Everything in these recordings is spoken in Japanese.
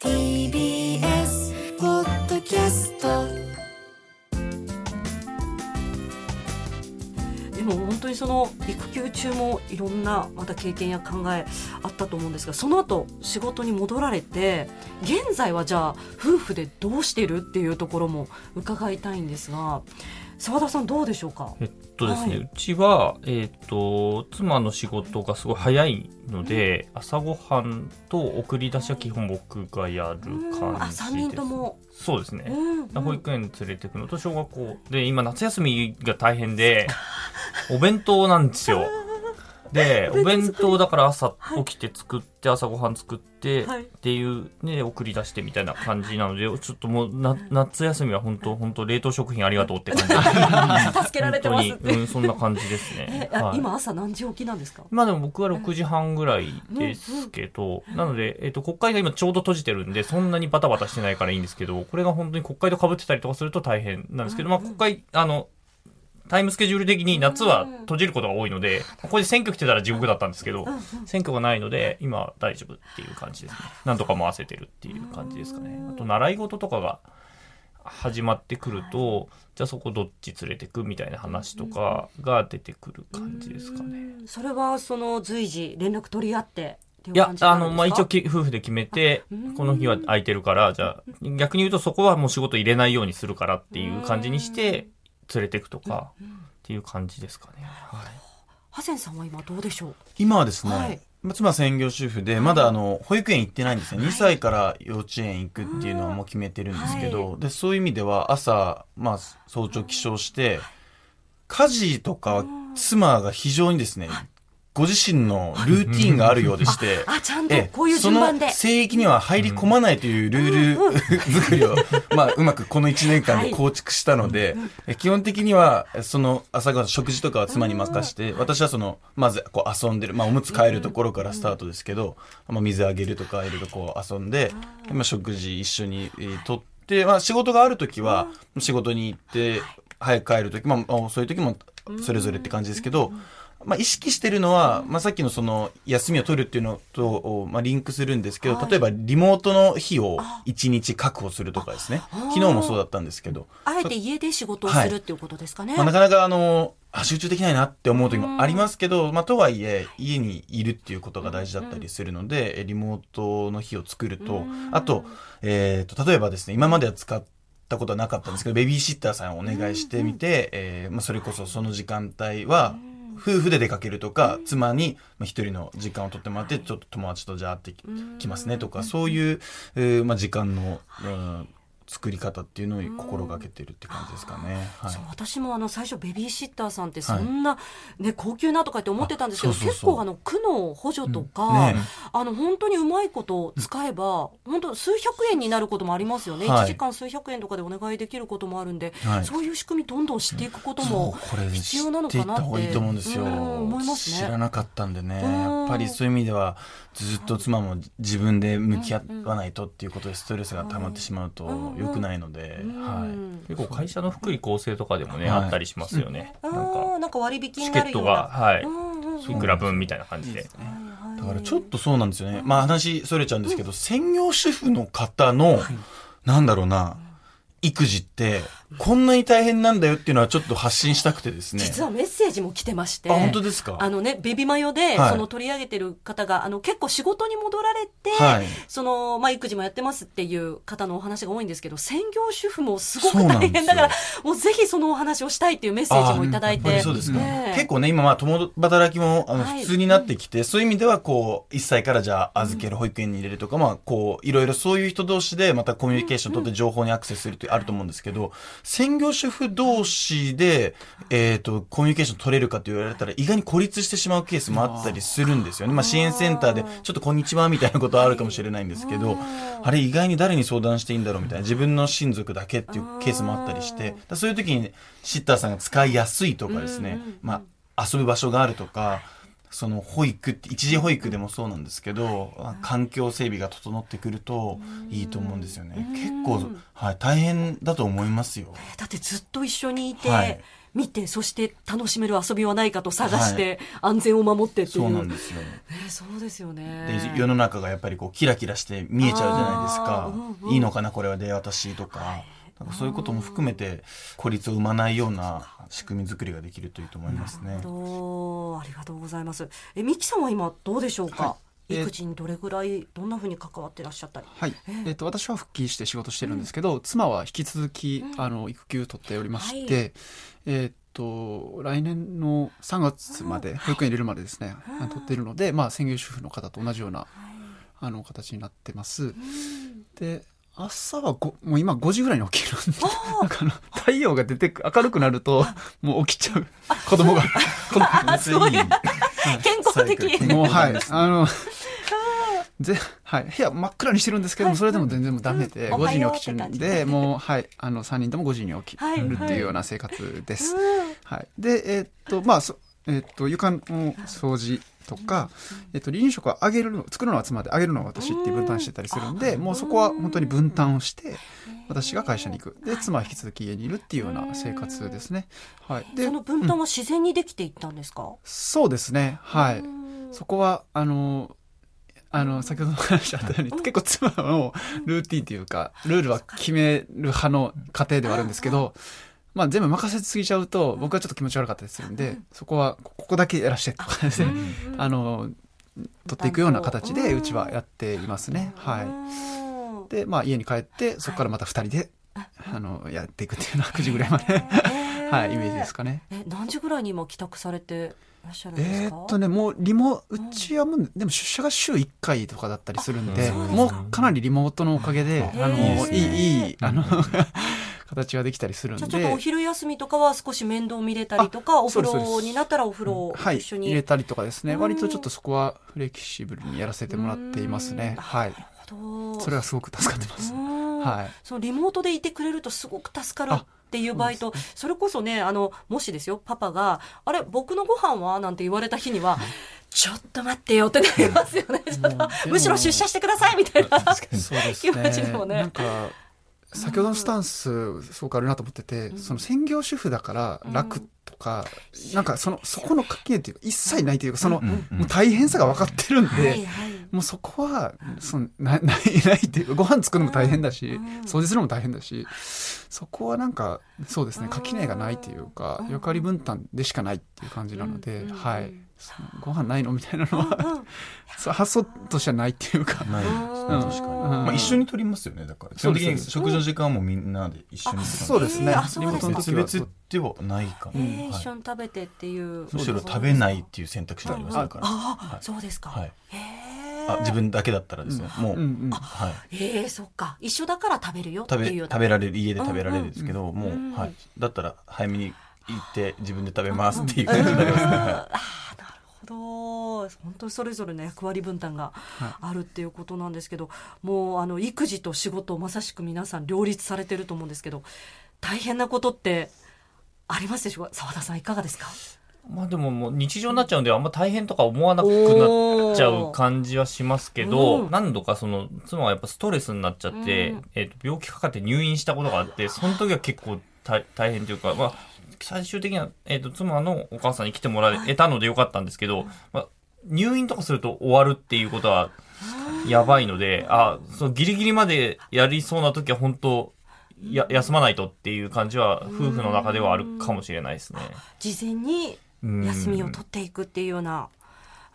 TBS ポッドキャスト。でも本当にその育休中もいろんなまた経験や考えあったと思うんですがその後仕事に戻られて現在はじゃあ夫婦でどうしてるっていうところも伺いたいんですが澤田さんどうでしょうか？えっとですね、はい。うちは、えっと、妻の仕事がすごい早いので、朝ごはんと送り出しは基本僕がやる感じです。うんあ三人とも。そうですね。うんうん。保育園連れてくのと小学校。で今夏休みが大変でお弁当なんですよ。で お弁当だから朝起きて作って朝ごはん作ってはい。っていうね送り出してみたいな感じなのでちょっともうな夏休みは本当本当冷凍食品ありがとうって感じ。助けられてますうん、そんな感じですね。はい。今朝何時起きなんですか？まあでも僕は6時半ぐらいですけど、なので、えっと、国会が今ちょうど閉じてるんで、そんなにバタバタしてないからいいんですけど、これが本当に国会と被ってたりとかすると大変なんですけど、まあ国会、あの、タイムスケジュール的に夏は閉じることが多いので、これで選挙来てたら地獄だったんですけど、選挙がないので、今は大丈夫っていう感じですね。なんとか回せてるっていう感じですかね。あと、習い事とかが始まってくると、じゃあそこどっち連れてくみたいな話とかが出てくる感じですかね。それはその随時連絡取り合ってっていやあの、まあ、一応き夫婦で決めて、この日は空いてるから、じゃあ、逆に言うとそこはもう仕事入れないようにするからっていう感じにして、連れてくとか、っていう感じですかね。はい。ハセンさんは今どうでしょう？今はですね、はい。まあ妻は専業主婦で、まだあの、保育園行ってないんですね。2歳から幼稚園行くっていうのはもう決めてるんですけど、で、そういう意味では朝、まあ、早朝起床して、家事とかは妻が非常にですね、ご自身のルーティンがあるようでして、あちゃんとええこういう順番で。その聖域には入り込まないというルール作りを、まあ、うまくこの1年間で構築したので、え基本的には、その朝ごはん食事とかは妻に任して、私はその、まずこう遊んでる、まあ、おむつ替えるところからスタートですけど、まあ、水あげるとか、いろいろこう遊んで、でまあ、食事一緒にえーとって、まあ、仕事があるときは、仕事に行って、早く帰るとき、まあ、そういうときもそれぞれって感じですけど、まあ、意識してるのは、まあ、さっきのその休みを取るっていうのと、まあ、リンクするんですけど、例えばリモートの日を1日確保するとかですね。昨日もそうだったんですけど、あえて家で仕事をするっていうことですかね、まあ、なかなかあのあ集中できないなって思う時もありますけど、まあ、とはいえ家にいるっていうことが大事だったりするので、えリモートの日を作るとあと,、えー、と例えばですね今までは使ったことはなかったんですけどベビーシッターさんをお願いしてみて、えーまあ、それこそその時間帯は夫婦で出かけるとか、妻にまあ一人の時間を取ってもらって、ちょっと友達とじゃあ会ってききますねとか、そういう、えーまあ、時間の、うん作り方っていうのを心がけてるって感じですかね。はい。そう私もあの最初ベビーシッターさんってそんな、ね高級なとかって思ってたんですけど結構あの区の補助とか、ね。あの本当にうまいこと使えば、本当数百円になることもありますよね、はい。1時間数百円とかでお願いできることもあるんで、はい。そういう仕組みどんどん知っていくことそもうこれ必要なのかなっていった方がいいと思うんですよ。うん思いますね。知らなかったんでね、うん。やっぱりそういう意味ではずっと妻も自分で向き合わないとっていうことでストレスが溜まってしまうと良くないので、はい。結構会社の福利厚生とかでもね、はいあったりしますよね。あなんか、ーなんか割引にチケットなるような。が、はい、うんうんうんいくら分みたいな感じで。だからちょっとそうなんですよね。まあ話それちゃうんですけど、専業主婦の方の、なんだろうな、育児って、こんなに大変なんだよっていうのはちょっと発信したくてですね。実はメッセージも来てまして。あ、本当ですか？あのね、ベビマヨで、はい。その取り上げてる方が、あの、結構仕事に戻られて、はい。その、まあ、育児もやってますっていう方のお話が多いんですけど、専業主婦もすごく大変だから、もうぜひそのお話をしたいっていうメッセージもいただいて。りそうですか、ねえ。結構ね今まあ共働きもあのはい。普通になってきて、そういう意味ではこう1歳からじゃあ預ける保育園に入れるとか、まあこういろいろそういう人同士でまたコミュニケーション取って情報にアクセスすると時あると思うんですけど、専業主婦同士で、えっ、と、コミュニケーション取れるかって言われたら、意外に孤立してしまうケースもあったりするんですよね。まあ、支援センターで、ちょっとこんにちはみたいなことはあるかもしれないんですけど、あれ意外に誰に相談していいんだろうみたいな、自分の親族だけっていうケースもあったりして、だそういう時にシッターさんが使いやすいとかですね、まあ、遊ぶ場所があるとか、その保育って一時保育でもそうなんですけど、環境整備が整ってくるといいと思うんですよね。結構、はい、大変だと思いますよ。だってずっと一緒にいて、はい。見てそして楽しめる遊びはないかと探して、安全を守ってっていう。そうなんですよ。ねそうですよでね世の中がやっぱりこうキラキラして見えちゃうじゃないですか。うんうんいいのかなこれはで私とかなんかそういうことも含めて孤立を生まないような仕組み作りができるといいと思いますね。どうありがとうございます。えミキさんは今どうでしょうか、はい。えー育児にどれぐらいどんなふうに関わってらっしゃった？りはい、えっと私は復帰して仕事してるんですけど、妻は引き続き、あの育休取っておりまして、はい。えっと来年の3月まで保育園入れるまでですね、あの取っているので、まあ、専業主婦の方と同じような、あの形になってます。で朝はごもう今5時ぐらいに起きるんでなんかあの太陽が出てく明るくなるともう起きちゃう。子供が。子供別にいい健康的。もうはい。あのぜはい、部屋真っ暗にしてるんですけども、それでも全然もうダメで、うん。5時に起きてるんおはようってで、もう、はい、あの、3人とも5時に起きはいるっていうような生活です。はい。で、えーっと、まあ、そえーっと、床の掃除とか、えーっと、離乳食はあげるの、作るのは妻で、あげるのは私って分担してたりするんで、もうそこは本当に分担をして、私が会社に行く。で、妻は引き続き家にいるっていうような生活ですね。はい。で、その分担は自然にできていったんですか、そうですね。はい。うんそこは、あの、あの、先ほども話したように、結構妻のルーティンというか、ルールは決める派の家庭ではあるんですけど、まあ全部任せすぎちゃうと、僕はちょっと気持ち悪かったりするんで、そこは、ここだけやらしてとかですね、あの、取っていくような形で、うちはやっていますね。はい。いで、まあ家に帰って、そこからまた二人で、あの、やっていくっていうのは9時ぐらいまで、はい、イメージですかね。え何時ぐらいに今帰宅されてらっしゃるんですか？えーっとね、もうリモ、うちはもう、でも出社が週1回とかだったりするんで、もうかなりリモートのおかげで、あの、いい、いい、あの、形ができたりするんで。じゃあちょっとお昼休みとかは少し面倒見れたりとかお風呂になったらお風呂をはい、一緒に、入れたりとかですね、うん。割とちょっとそこはフレキシブルにやらせてもらっていますね。はい。とそれはすごく助かってます。うん。はい。そのリモートでいてくれるとすごく助かるっていう場合とそ,、れこそねあのもしですよパパが「あれ僕のご飯は?」なんて言われた日には「ちょっと待ってよ」ってなりますよね。ちょっとむしろ出社してくださいみたいな気持ちにもね先ほどのスタンス、すごくあるなと思ってて、その専業主婦だから楽とか、なんかその、そこの関係っていうか、一切ないというか、その、うんうんもう大変さが分かってるんで、はいはい。もうそこは、そのなない、ないっていうか、ご飯作るのも大変だし、掃除するのも大変だし、そこはなんか、そうですね、垣根がないというか、役割分担でしかないっていう感じなので、うん。はい。ご飯ないの？みたいなのは、うん そう発想としてはないっていうか、ないですねうん確かに、うん。まあ、一緒に取りますよねだから。基本的に食事の時間はもうみんなで一緒にそうですね。別々ではないかな、一緒に食べてっていう。むしろ食べないっていう選択肢がありますから。あ、そうですか、はい。へあー自分だけだったらですね、もう、うんうん。はい。えー、そっか。一緒だから食べるよって食べいう食べられる家で食べられるんですけど、もう、うん。はい、だったら早めに行って自分で食べますっていう感じになりますね、ど。本当にそれぞれの役割分担があるっていうことなんですけど、もうあの育児と仕事をまさしく皆さん両立されてると思うんですけど大変なことってありますでしょうか？澤田さんいかがですか？まあでももう日常になっちゃうんであんま大変とか思わなくなっちゃう感じはしますけど、うん。何度かその妻はやっぱストレスになっちゃって、うん。えーと病気かかって入院したことがあってその時は結構大大変というか、まあ、最終的には、えー、と妻のお母さんに来てもらえたのでよかったんですけど、まあ、入院とかすると終わるっていうことはやばいのであそうギリギリまでやりそうな時は本当や休まないとっていう感じは夫婦の中ではあるかもしれないですね。事前にうん。休みを取っていくっていうような。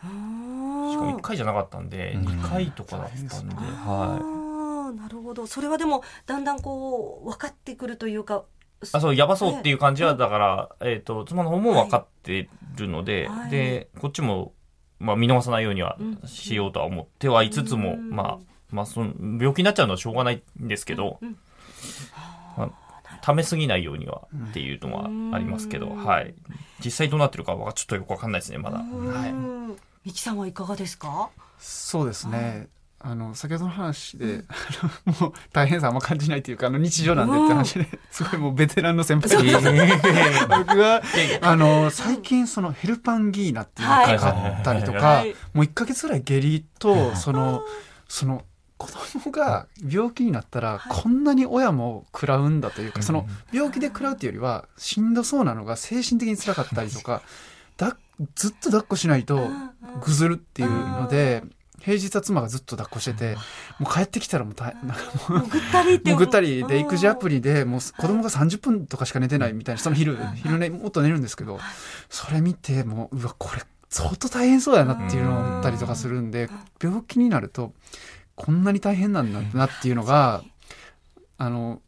しかも1回じゃなかったんで、うん。2回とかだったんで、あはい。ーなるほど。それはでもだんだんこう分かってくるというかあ、そう、やばそうっていう感じは、だから、えっ、と、妻の方も分かってるので、はい。で、こっちも、まあ、見逃さないようにはうん。しようとは思ってはいつつも、うん。まあ、まあ、その、病気になっちゃうのはしょうがないんですけど、まあ溜めすぎないようにはっていうのはありますけど、はい。実際どうなってるかはちょっとよくわかんないですね、まだ。はい。うんみきさんはいかがですか？そうですね。あの先ほどの話で、あのもう大変さあんま感じないというかあの日常なんでって話ですごいもうベテランの先輩。で 僕はあの最近そのヘルパンギーナっていうのがかかったりとはかい。もう1か月ぐらい下痢とそのその子供が病気になったらこんなに親も食らうんだというかその病気で食らうっていうよりはしんどそうなのが精神的に辛かったりとかだずっと抱っこしないとぐずるっていうので平日は妻がずっと抱っこしててもう帰ってきたらもう大なんかもうぐったりってもうぐったりで育児アプリでもう子供が30分とかしか寝てないみたいなその昼昼寝もっと寝るんですけどそれ見てもううわこれ相当大変そうやなっていうのを思ったりとかするんで病気になるとこんなに大変なんだなっていうのがあの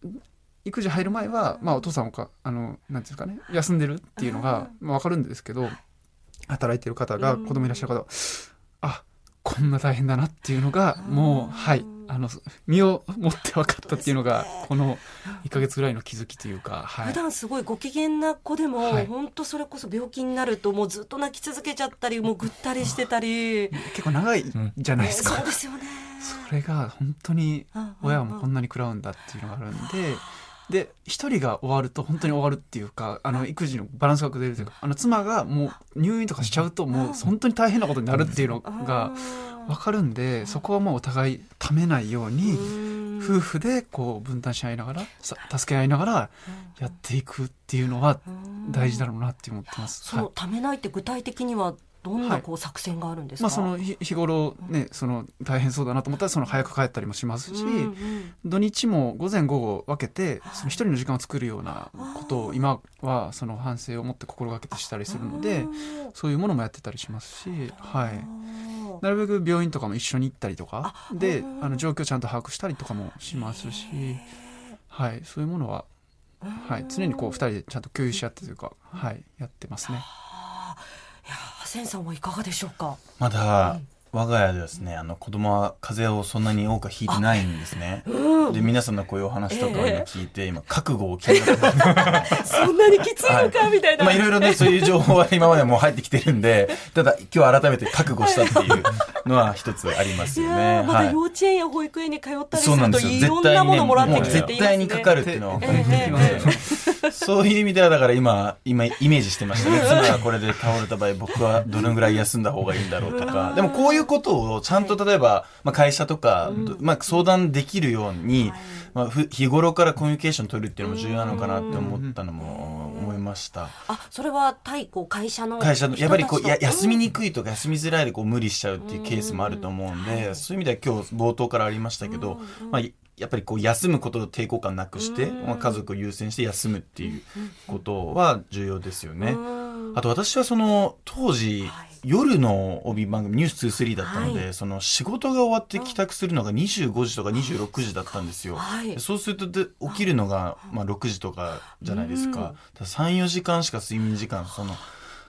育児入る前は、まあ、お父さんかあのなんていうんですかね休んでるっていうのが、まあ、分かるんですけど働いてる方が子供いらっしゃる方はあこんな大変だなっていうのがもうはい。あの身をもって分かったっていうのがこの1か月ぐらいの気づきというか、はい。普、段すごいご機嫌な子でも、はい。本当それこそ病気になるともうずっと泣き続けちゃったりもうぐったりしてたり。結構長いじゃないですか、そうですよね。それが本当に親はもうこんななに食らうんだっていうのがあるんで。で一人が終わると本当に終わるっていうかあの育児のバランスが崩れるというかあの妻がもう入院とかしちゃうともう本当に大変なことになるっていうのが分かるんでそこはもうお互いためないように夫婦でこう分担し合いながらさ助け合いながらやっていくっていうのは大事だろうなって思ってます。そのためないって具体的にはどんなこう作戦があるんですか、まあ、その日日頃ねその大変そうだなと思ったらその早く帰ったりもしますし、うんうん。土日も午前午後分けてその一人の時間を作るようなことを今はその反省を持って心がけてしたりするのでそういうものもやってたりしますし、はい、なるべく病院とかも一緒に行ったりとかであの状況をちゃんと把握したりとかもしますし、はい、そういうものは、はい、常にこう二人でちゃんと共有し合ってというか、はい、やってますね。千さんはいかがでしょうか？まだ我が家ではですねあの子供は風邪をそんなに多くはひいてないんですね。で皆さんのこういうお話とかを今聞いて、今覚悟を決めた。そんなにきついのか、みたいな、まあいろいろねそういう情報は今までもう入ってきてるんで ただ今日改めて覚悟したっていうのは一つありますいよね。またはい。幼稚園や保育園に通ったりすそうなんるとですよ。いろんなものもらってきて絶対にかかるっていうのは分かりますよ。ね。そういう意味ではだから今、今イメージしてましたね。妻がこれで倒れた場合、僕はどのぐらい休んだ方がいいんだろうとか。でもこういうことをちゃんと例えば、まあ会社とか、まあ相談できるように、まあふ日頃からコミュニケーション取るっていうのも重要なのかなって思ったのも思いました。あそれは対こう会社の会社のやっぱりこうや休みににくいとか休みづらいでこう無理しちゃうっていうケースもあると思うんで、そういう意味では今日冒頭からありましたけど、まあ、やっぱりこう休むことを抵抗感なくして、まあ、家族を優先して休むっていうことは重要ですよね。あと私はその当時、夜の帯番組「ニュース2 3だったので、はその仕事が終わって帰宅するのが25時とか26時だったんですよ。はい。でそうするとで起きるのが、まあ、6時とかじゃないですか。34時間しか睡眠時間その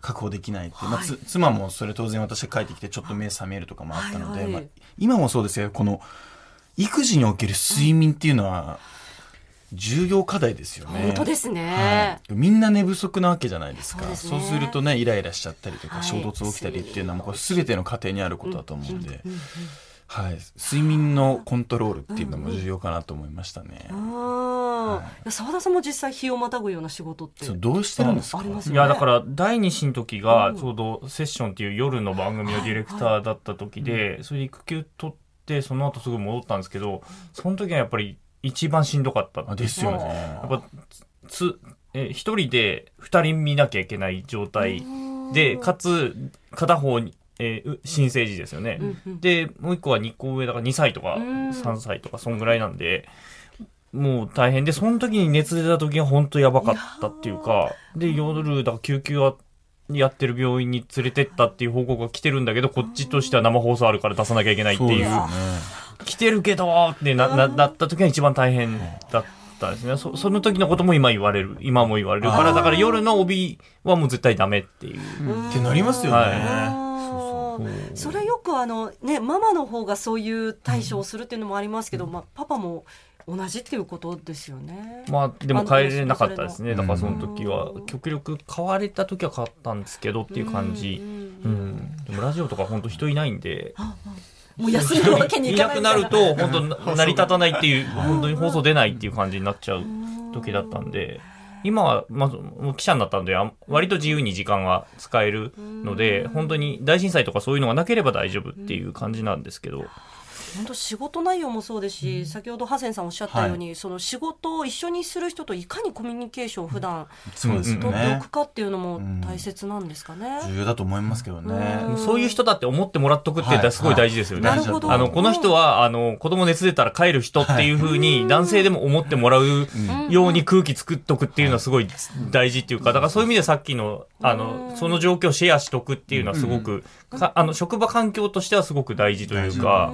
確保できないって、まあ、つ妻もそれ当然私が帰ってきてちょっと目覚めるとかもあったので、まあ、今もそうですよ。この育児における睡眠っていうのは重要課題ですよね。本当ですね、はい、みんな寝不足なわけじゃないですか。そうですね。そうするとねイライラしちゃったりとか、はい。衝突起きたりっていうのはもうこれ全ての家庭にあることだと思うんで、はい、睡眠のコントロールっていうのも重要かなと思いましたね。ああ澤田さんも実際日をまたぐような仕事って。そうどうしてるんですか？ありますよね。いや、だから、第二子の時が、ちょうどセッションっていう夜の番組のディレクターだった時で、それで育休取って、その後すぐ戻ったんですけど、その時はやっぱり一番しんどかったあですよね。やっぱ、つ、え、一人で二人見なきゃいけない状態。で、かつ、片方に、えーう新生児ですよね。で、もう一個は2個上だから2歳とかん。3歳とか、そんぐらいなんで、もう大変で、その時に熱出た時が本当やばかったっていうか、で、夜、だから救急は、やってる病院に連れてったっていう報告が来てるんだけど、こっちとしては生放送あるから出さなきゃいけないっていう、そうね。来てるけどってな、な、なった時が一番大変だったんですね。そ、その時のことも今言われる。今も言われるから、だから夜の帯はもう絶対ダメっていう。ってなりますよね。はいそれよくあのねママの方がそういう対処をするっていうのもありますけど、まあ、パパも同じっていうことですよね。まあでも帰れなかったですね。だからその時は極力変われた時は変わったんですけどっていう感じ。うんうんでもラジオとか本当人いないんで。もう休むわけにいいかなないくみたいなると本当成り立たないっていう本当に放送出ないっていう感じになっちゃう時だったんで。今はまずもう記者になったんであ割と自由に時間は使えるので本当に大震災とかそういうのがなければ大丈夫っていう感じなんですけど本当仕事内容もそうですし、先ほどハセンさんおっしゃったように、その仕事を一緒にする人といかにコミュニケーションを普段そうですよ取ってねおくかっていうのも大切なんですかね。重要だと思いますけどね。うん。そういう人だって思ってもらっとくっていうのはすごい大事ですよね。はい。なるほどあの、この人は、あの、子供熱出たら帰る人っていう風に、男性でも思ってもらうように空気作っとくっていうのはすごい大事っていうか、だからそういう意味でさっきの、あの、その状況をシェアしとくっていうのはすごく、かあの、職場環境としてはすごく大事というか、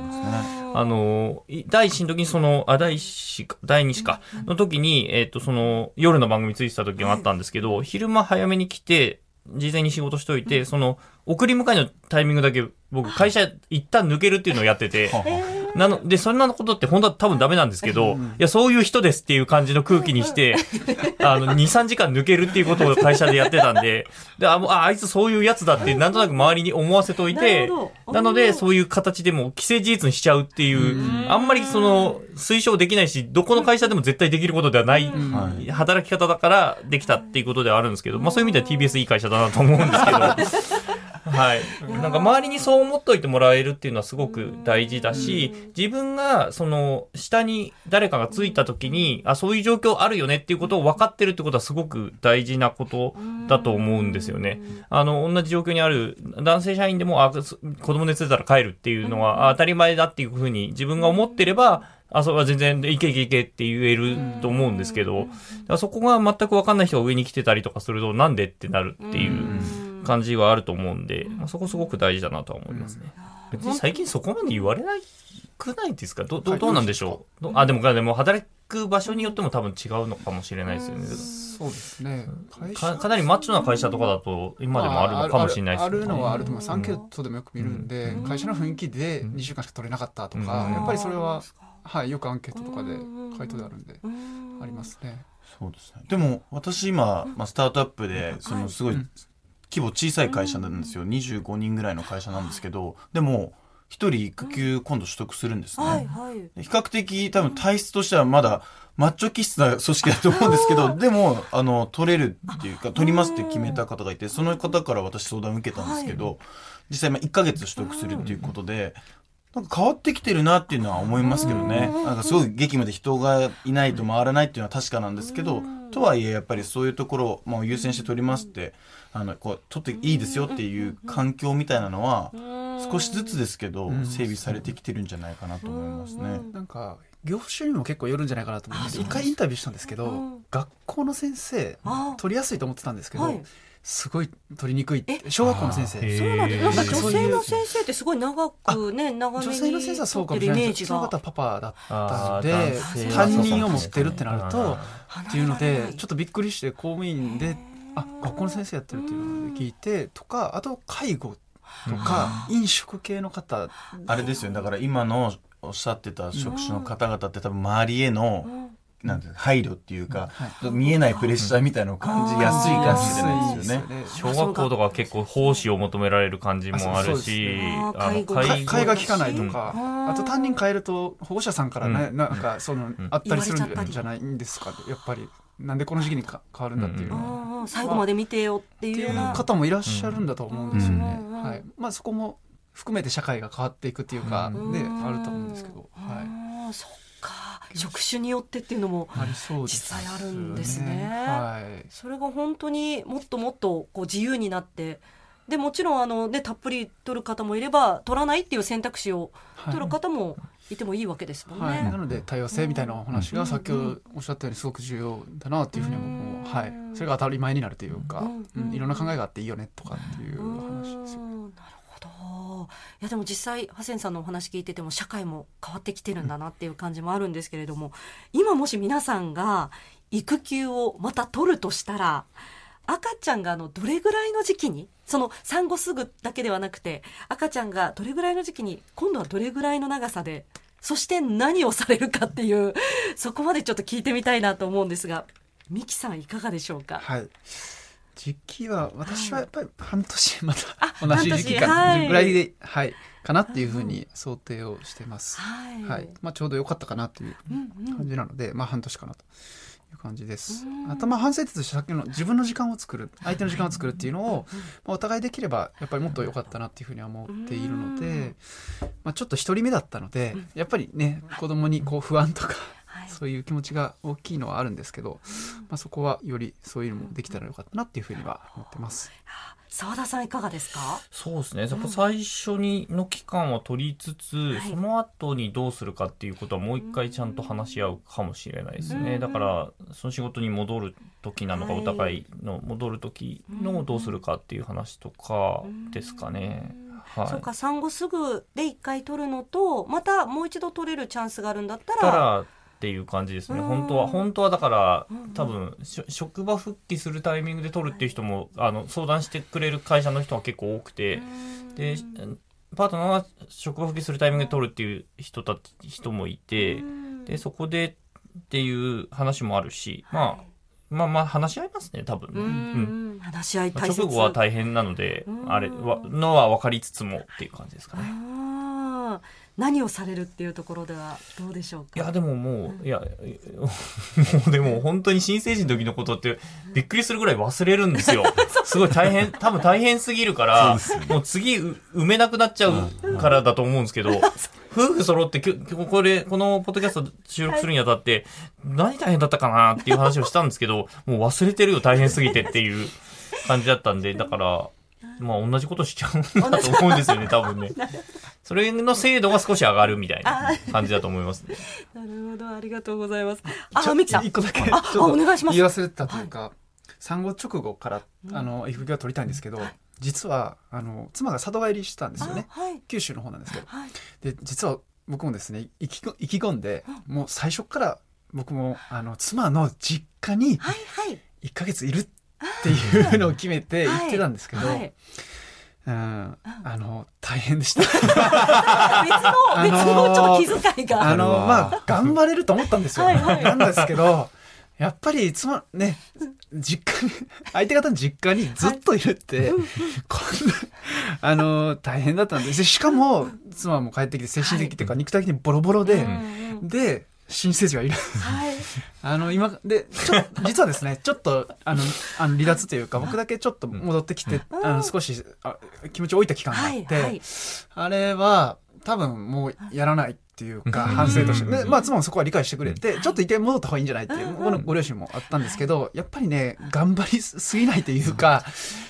あの、い第一子の時にその、あ、第一子か、第二子か、の時に、えっ、と、その、夜の番組ついてた時があったんですけど、昼間早めに来て、事前に仕事しといて、その、送り迎えのタイミングだけ、僕、会社一旦抜けるっていうのをやってて、なので、そんなことって本当は多分ダメなんですけど、いや、そういう人ですっていう感じの空気にして、あの、2、3時間抜けるっていうことを会社でやってたんで、であもうあ、あいつそういうやつだって、なんとなく周りに思わせといてなので、そういう形でも既成事実にしちゃうっていう、あんまりその、推奨できないし、どこの会社でも絶対できることではない働き方だからできたっていうことではあるんですけど、まあそういう意味では TBS いい会社だなと思うんですけど、はい。なんか周りにそう思っといてもらえるっていうのはすごく大事だし、自分がその下に誰かがついた時に、あ、そういう状況あるよねっていうことを分かってるってことはすごく大事なことだと思うんですよね。あの、同じ状況にある男性社員でも、あ、そ子供熱出たら帰るっていうのはあ当たり前だっていうふうに自分が思ってれば、あ、それは全然、いけいけいけって言えると思うんですけど、そこが全く分かんない人が上に来てたりとかすると、なんでってなるっていう感じはあると思うんで、まあ、そこすごく大事だなとは思いますね。別に最近そこまで言われないくないですか？どどどうなんでしょう？どあ、でも、でも働く場所によっても多分違うのかもしれないですよね。そうですね。会かかなりマッチョな会社とかだと今でもあるのかもしれないですあるあるのはあるとね思います。アンケートでもよく見るんで、会社の雰囲気で2週間しか取れなかったとか、やっぱりそれは、はい、よくアンケートとかで回答であるんで、ありますね。そうですね。でも私今、まあ、スタートアップでそのすごい規模小さい会社なんですよ。25人ぐらいの会社なんですけど、でも一人育休今度取得するんですね。はいはい。比較的多分体質としてはまだマッチョ気質な組織だと思うんですけど、でも、あの、取れるっていうか、取りますって決めた方がいて、その方から私相談を受けたんですけど、実際まあ1ヶ月取得するっていうことで、なんか変わってきてるなっていうのは思いますけどね。なんかすごい激務で人がいないと回らないっていうのは確かなんですけど、とはいえやっぱりそういうところを、まあ、優先して取りますって、あの、こう、取っていいですよっていう環境みたいなのは、少しずつですけど、整備されてきてるんじゃないかなと思いますね。なんか業種にも結構よるんじゃないかなと思って一回インタビューしたんですけど、学校の先生あ。取りやすいと思ってたんですけど、はい。すごい取りにくいって小学校の先生。へそうなんです。なんか女性の先生ってすごい長くね、長めに女性の先生はそうかもしれないですその方はパパだったので担任を持ってるってなるとあっていうのでちょっとびっくりして公務員であ学校の先生やってるっていうので聞いてとかあと介護とか飲食系の方。あれですよね。だから今のおっしゃってた職種の方々って多分周りへの、なんて配慮っていうか、見えないプレッシャーみたいなのを感じやすいかもしれないですよね。小学校とかは結構奉仕を求められる感じもあるし、あのあー介護。か替えが効かないとか、うん。あと担任変えると保護者さんからね、うん。なんかその、あったりするんじゃないんですかやっぱり。なんでこの時期にか変わるんだっていうのは、あー最後まで見てよっていう。方もいらっしゃるんだと思うんですよね、うん。はい。まあそこも含めて社会が変わっていくっていうか、うん。であると思うんですけど、はい。あーそっか。職種によってっていうのも実際あるんですね。はい。それが本当にもっともっとこう自由になってでもちろんあの、ね、たっぷり取る方もいれば取らないっていう選択肢を取る方もいてもいいわけですもんね。はい、なので多様性みたいなお話が先ほどおっしゃったようにすごく重要だなっていうふうに僕も、はい、それが当たり前になるというか、うん。うん。いろんな考えがあっていいよねとかっていう話ですよ。うん。なるほどいやでも実際ハセンさんのお話聞いてても社会も変わってきてるんだなっていう感じもあるんですけれども今もし皆さんが育休をまた取るとしたら赤ちゃんがあのどれぐらいの時期にその産後すぐだけではなくて赤ちゃんがどれぐらいの時期に今度はどれぐらいの長さでそして何をされるかっていうそこまでちょっと聞いてみたいなと思うんですがミキさんいかがでしょうか？はい。時期は私はやっぱり半年まあた同じ時期か、ぐらいで、はい、かなっていうふうに想定をしてます。はいはい、まあちょうど良かったかなといううんうん。感じなので、まあ半年かなという感じです。あとまあ反省点としてさっきの自分の時間を作る、相手の時間を作るっていうのを、まあ、お互いできればやっぱりもっと良かったなっていうふうには思っているので、まあちょっと一人目だったので、やっぱりね子供にこう不安とか。はいそういう気持ちが大きいのはあるんですけど、まあ、そこはよりそういうのもできたらよかったなっていうふうには思ってます。澤田さんいかがですか？そうですね。やっぱ最初にの期間は取りつつ、はいその後にどうするかっていうことはもう一回ちゃんと話し合うかもしれないですね。うんだから、その仕事に戻る時なのか、はいお互いの戻る時のどうするかっていう話とかですかね。はい。そうか産後すぐで一回取るのとまたもう一度取れるチャンスがあるんだったらっていう感じですね。うん。本当は、本当はだから多分、職場復帰するタイミングで取るっていう人も、あの、相談してくれる会社の人は結構多くて、で、パートナーは職場復帰するタイミングで取るっていう人たち、人もいて、で、そこでっていう話もあるし、まあ、まあまあ話し合いますね、多分ね。ううんん。話し合いまあ大切直後は大変なのでう、ん。あれは、のは分かりつつもっていう感じですかね。何をされるっていうところではどうでしょうか？いや、でももう、いや、もうでも本当に新成人の時のことってびっくりするぐらい忘れるんですよ。すごい大変、多分大変すぎるから、もう次う埋めなくなっちゃうからだと思うんですけど、夫婦揃ってきょ今日これ、このポッドキャスト収録するにあたって、何大変だったかなっていう話をしたんですけど、もう忘れてるよ大変すぎてっていう感じだったんで、だから、まあ同じことしちゃうんだと思うんですよね、多分ね。それの精度が少し上がるみたいな感じだと思いますね。なるほどありがとうございます。ちょあミキさん。一個だけちょあっとあお願いします。言い忘れてたというか、産後直後からあの育休は取りたいんですけど、実はあの妻が里帰りしたんですよね。あはい。九州の方なんですけど。はい。で実は僕もですね意気こ意気込んでもう最初から僕もあの妻の実家にはいはい。1ヶ月いるっていうのを決めて 言ってたんですけど、はい。うん、あの大変でした。別の別のちょっと気遣いが。あのまあ頑張れると思ったんですよ。はいはい。なんですけどやっぱりつまね実家に 相手方の実家にずっといるって、こんなあの大変だったんです。でしかも妻も帰ってきて精神的っていうか肉体的にボロボロで、うんうん。で新生児がいる。はい。あの今でちょ実はですねちょっとあのあの離脱というか僕だけちょっと戻ってきて、あの少しあ気持ち置いた期間があって、はいはい。あれは多分もうやらないっていうか反省として。でまあ妻もそこは理解してくれてちょっと一回戻った方がいいんじゃないっていうこのご両親もあったんですけどやっぱりね頑張りすぎないというか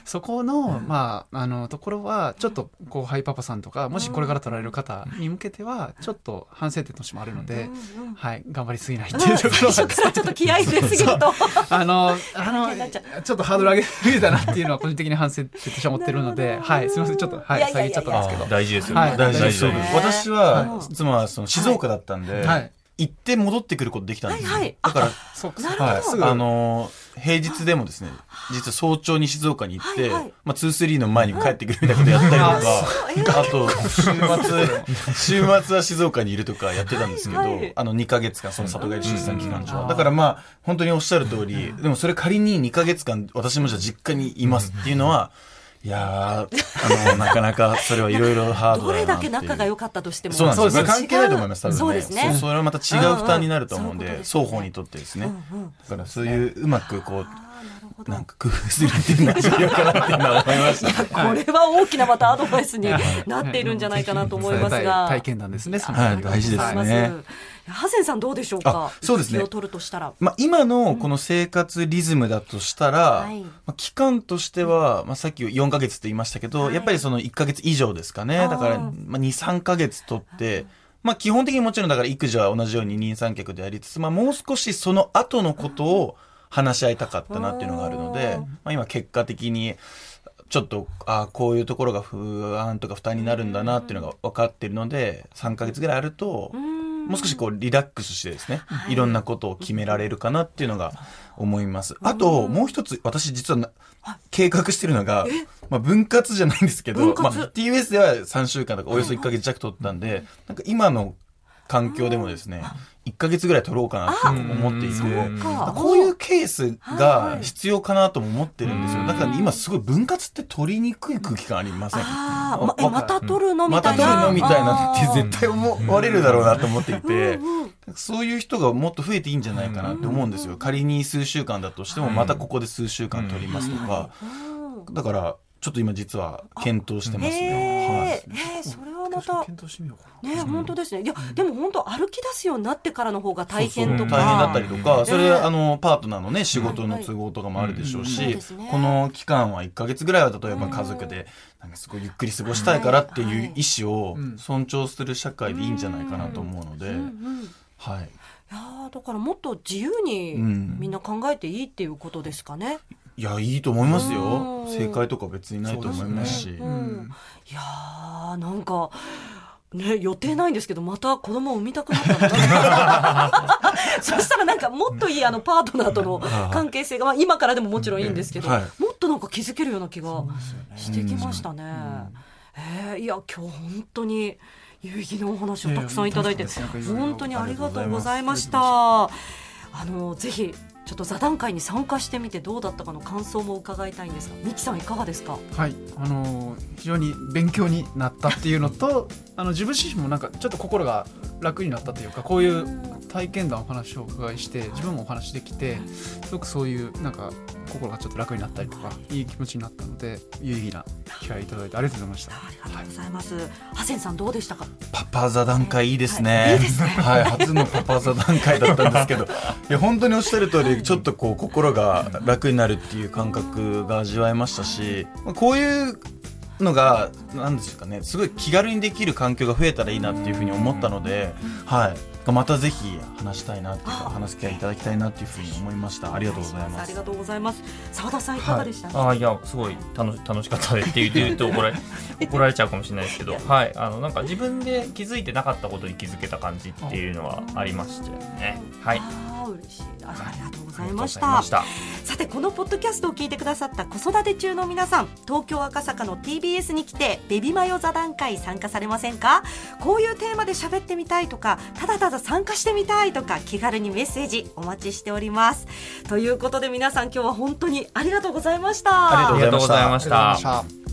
そこのまああのところはちょっと後輩パパさんとかもしこれから取られる方に向けてはちょっと反省点としてもあるので、はい頑張りすぎないっていうところは最初からちょっと気合い入れすぎるとあの、あの、ちょっとハードル上げすぎたなっていうのは個人的に反省点として思ってるので、はい、すみません、ちょっと、はいい、やいやいやいや下げちゃったんですけど。大事ですよね。はい大事です。私は、妻はその静岡だったんで、はい。行って戻ってくることできたんですよ。はいはい。だから、はい、あのー平日でもですね、実は早朝に静岡に行って、はいはい。まあ、2-3の前に帰ってくるみたいなことやったりとか、あと、週末、週末は静岡にいるとかやってたんですけど、はいはい。あの、2ヶ月間、その里帰り出産期間中は。だからまあ、本当におっしゃる通り、でもそれ仮に2ヶ月間、私もじゃあ実家にいますっていうのは、いやー、あの、なかなかそれはいろいろハードどれだだなっていう。け仲が良かったとしても。そうなんです関係ないと思います、多分ね。そうですね。それはまた違う負担になると思うんうんうんで、そういうことですね。双方にとってですね。うんうん。だからそういううまくこう、なんか工夫するっていうのが重要かなっていうのは思いました。これは大きなまたアドバイスになっているんじゃないかなと思いますが。い。体験談ですね、はい。大事ですねハゼンさんどうでしょうか？あそうですね。を取るとしたら。まあ、今のこの生活リズムだとしたら、はい。まあ、期間としては、まあ、さっき4ヶ月と言いましたけど、はい。やっぱりその1ヶ月以上ですかね。だから、まあ、2、3ヶ月取って、まあ、基本的にもちろんだから育児は同じように二人三脚でやりつつ、まあ、もう少しその後のことを話し合いたかったなっていうのがあるので、まあ、今結果的に、ちょっと、ああ、こういうところが不安とか負担になるんだなっていうのが分かってるので、3ヶ月ぐらいあると、もう少しこうリラックスしてですね、い、ろんなことを決められるかなっていうのが思います。あと、もう一つ、私実はな計画してるのが、まあ分割じゃないんですけど、まあ TBS では3週間とかおよそ1ヶ月弱取ったんで、なんか今の環境でもですね、1ヶ月ぐらい取ろうかなって思っていて、こういうケースはがい。必要かなとも思ってるんですよ。うん。だから今すごい分割って取りにくい空気感ありません？ままた取るのみまたたいな？取るのみたいなって絶対思われるだろうなと思っていてそういう人がもっと増えていいんじゃないかなって思うんですよ。仮に数週間だとしても、またここで数週間取りますとか。うん。だから、ちょっと今実は検討してますへね。ーえーそれはまた。検討してみようかな。ね本当ですね。いやでも本当歩き出すようになってからの方が大変とか。そうそう大変だったりとか、それ、ねあの、パートナーのね、仕事の都合とかもあるでしょうしこの期間は1ヶ月ぐらいは例えば家族で、なんかすごいゆっくり過ごしたいからっていう意思をうん尊重する社会でいいんじゃないかなと思うので。うん、うん。はい。いやーだからもっと自由にうん。みんな考えていいっていうことですかね。いや、いいと思いますよ。う。ん。正解とか別にないと思いますし。うんうん。いやーなんかね予定ないんですけどまた子供を産みたくなったな。そしたらなんかもっといいあのパートナーとの関係性が、まあ、今からでももちろんいいんですけど、はい。もっとなんか気づけるような気がしてきましたね。えーいや今日本当に有意義なお話をたくさんいただいて、本当にありがとうございました。あのぜひちょっと座談会に参加してみてどうだったかの感想も伺いたいんですが、ミキさんいかがですか？はい、あのー非常に勉強になったっていうのと あの自分自身もなんかちょっと心が楽になったというかこういう体験談お話をお伺いして自分もお話できてすごくそういうなんか心がちょっと楽になったりとかいい気持ちになったので有意義な機会いただいてありがとうございました。ありがとうございます。ハセンさんどうでしたか？パパ座談会いいですはいね。いいですねはい、初のパパ座談会だったんですけど、いや本当におっしゃる通り、ちょっとこう心が楽になるっていう感覚が味わえましたし、まあこういうのがなんでしょうかね、すごい気軽にできる環境が増えたらいいなっていうふうに思ったので、はい。またぜひ話したいなっていうか話す機会いただきたいなっていうふうに思いました。ありがとうございますあり。がとうございます。澤田さんいかがでした？ああいやすごい楽し 楽しかったでって言うと怒られ 怒られちゃうかもしれないですけどはいあのなんか自分で気づいてなかったことに気づけた感じっていうのはありましたよねはい嬉しい。あありがとうございありがとうごましたざいました。さてこのポッドキャストを聞いてくださった子育て中の皆さん東京赤坂の TBS に来てベビマヨ座談会参加されませんか？こういうテーマで喋ってみたいとかただただ参加してみたいとか気軽にメッセージお待ちしております。ということで皆さん今日は本当にありがとうございました。ありがとうございました